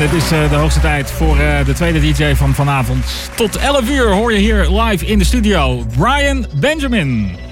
het is de hoogste tijd voor de tweede DJ van vanavond. Tot 11 uur hoor je hier live in de studio Brian Benjamin.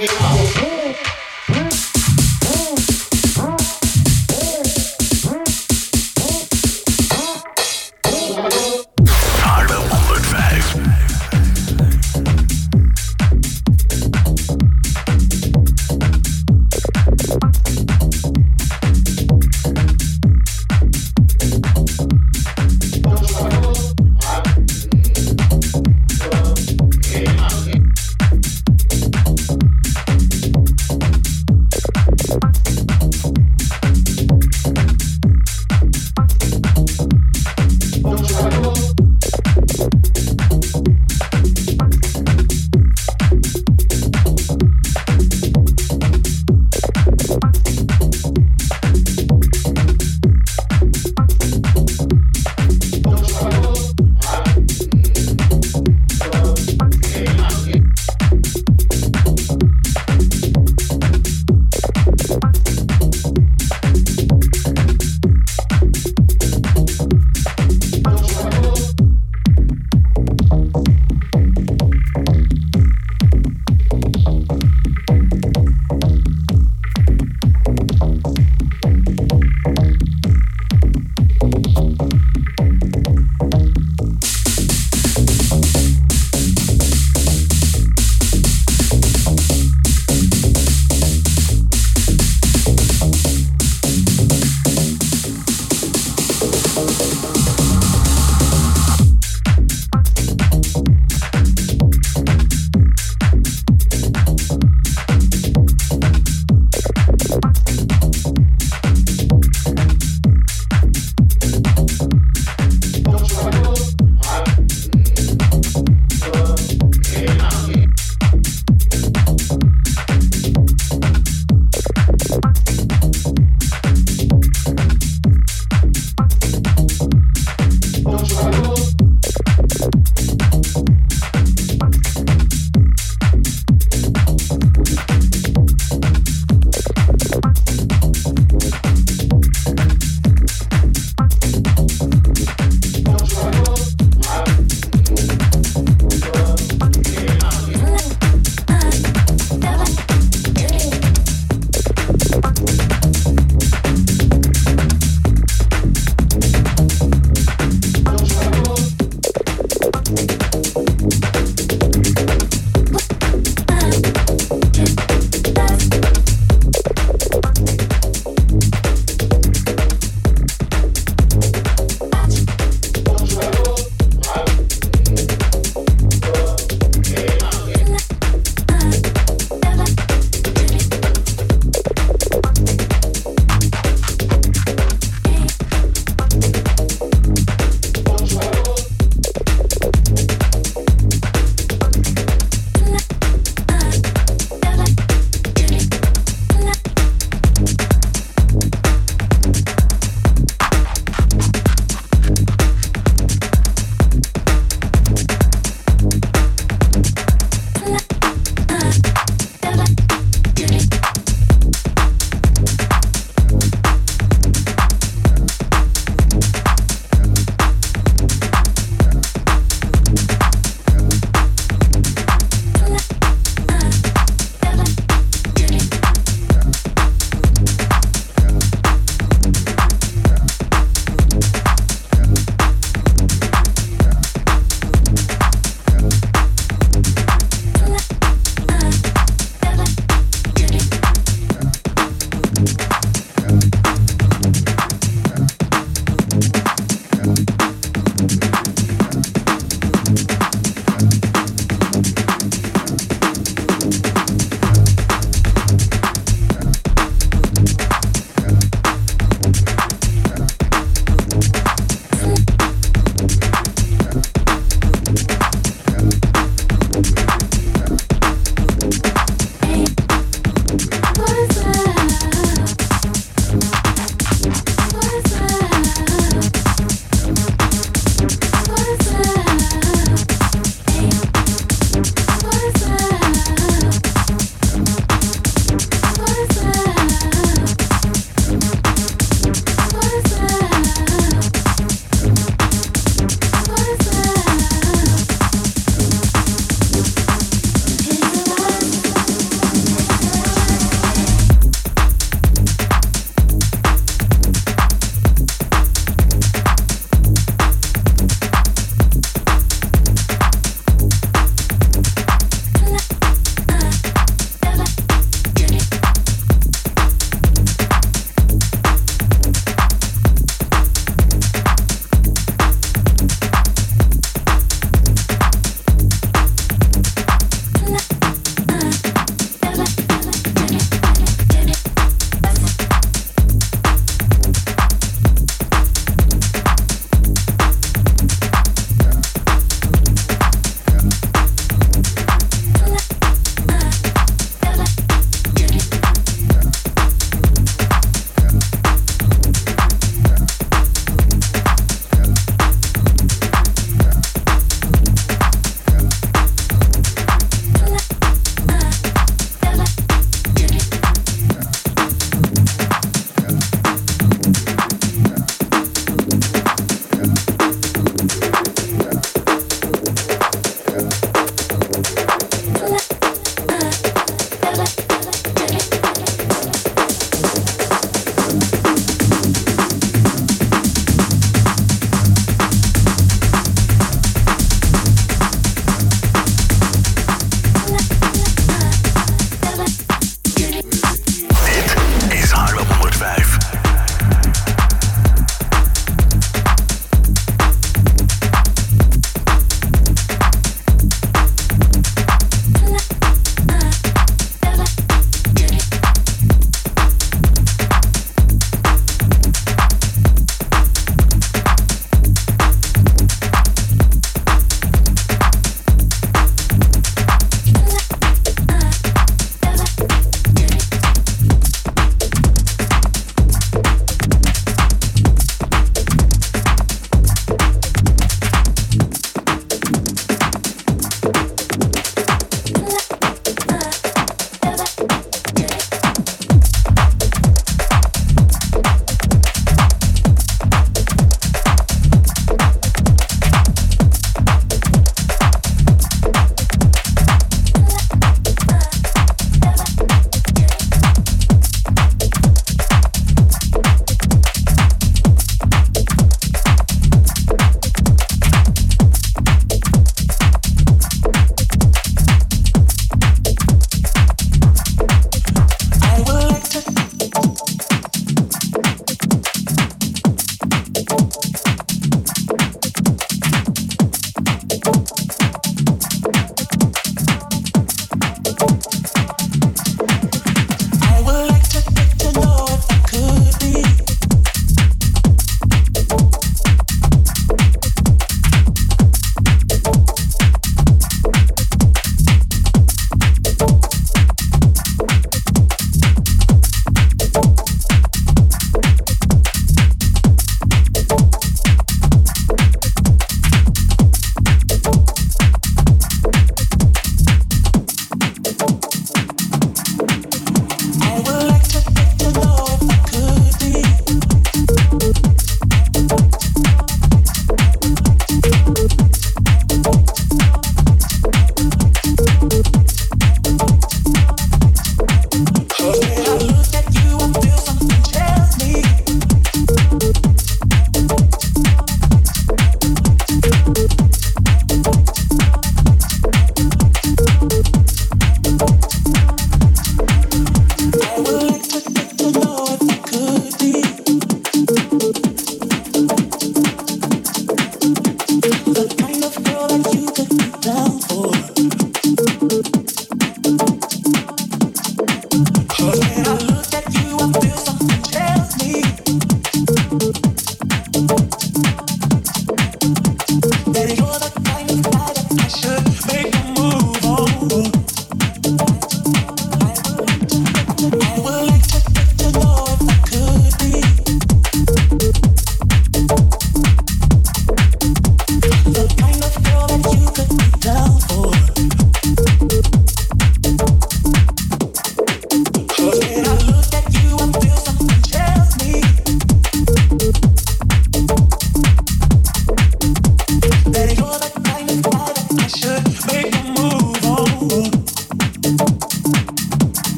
Yeah.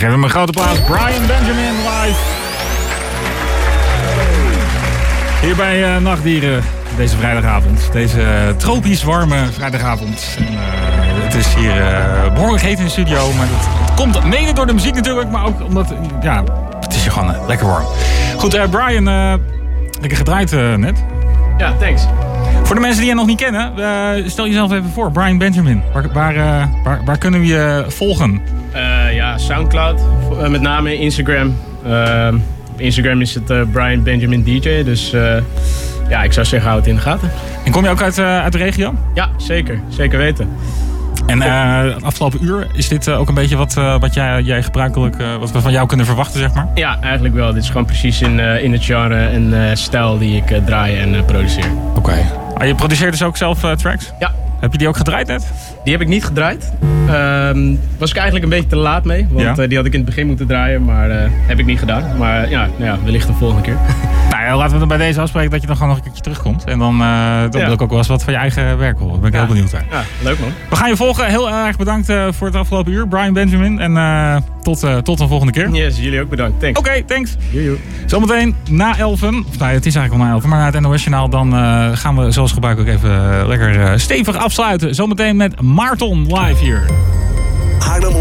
Geef hem een grote applaus. Brian Benjamin live. Hier bij uh, Nachtdieren deze vrijdagavond. Deze uh, tropisch warme vrijdagavond. En, uh, het is hier behoorlijk heet in de studio. Maar dat, het komt mede door de muziek natuurlijk. Maar ook omdat, ja, het is hier gewoon lekker warm. Goed, Brian, lekker gedraaid net. Ja, thanks. Voor de mensen die je nog niet kennen, stel jezelf even voor. Brian Benjamin. Waar, waar, waar, waar kunnen we je volgen? Uh, Soundcloud, uh, met name Instagram. Uh, op Instagram is het Brian Benjamin DJ, dus ja, ik zou zeggen, houd het in de gaten. En kom je ook uit, uit de regio? Ja, zeker. Zeker weten. En het afgelopen uur, is dit ook een beetje wat, wat jij, jij gebruikelijk, wat we van jou kunnen verwachten, zeg maar? Ja, eigenlijk wel. Dit is gewoon precies in, in het genre en stijl die ik draai en produceer. Oké. Okay. Ah, je produceert dus ook zelf tracks? Ja. Heb je die ook gedraaid net? Die heb ik niet gedraaid. Uh, was ik eigenlijk een beetje te laat mee. Want ja. uh, die had ik in het begin moeten draaien, maar uh, heb ik niet gedaan. Maar ja, nou ja, wellicht de volgende keer. nou ja, laten we dan bij deze afspreken dat je dan gewoon nog een keertje terugkomt. En dan, uh, dan wil ik ook wel eens wat van je eigen werk horen. Daar ben ik heel benieuwd naar. Ja, leuk man. We gaan je volgen. Heel erg bedankt voor het afgelopen uur, Brian Benjamin. En tot, tot een volgende keer. Yes, jullie ook bedankt. Thanks. Oké, okay, thanks. Jojo. Zometeen na 11. Of nou, het is eigenlijk al na 11. Maar na het NOS Journaal dan gaan we zoals gebruikelijk even lekker stevig afsluiten. Zometeen met Maarton live hier. Haarlem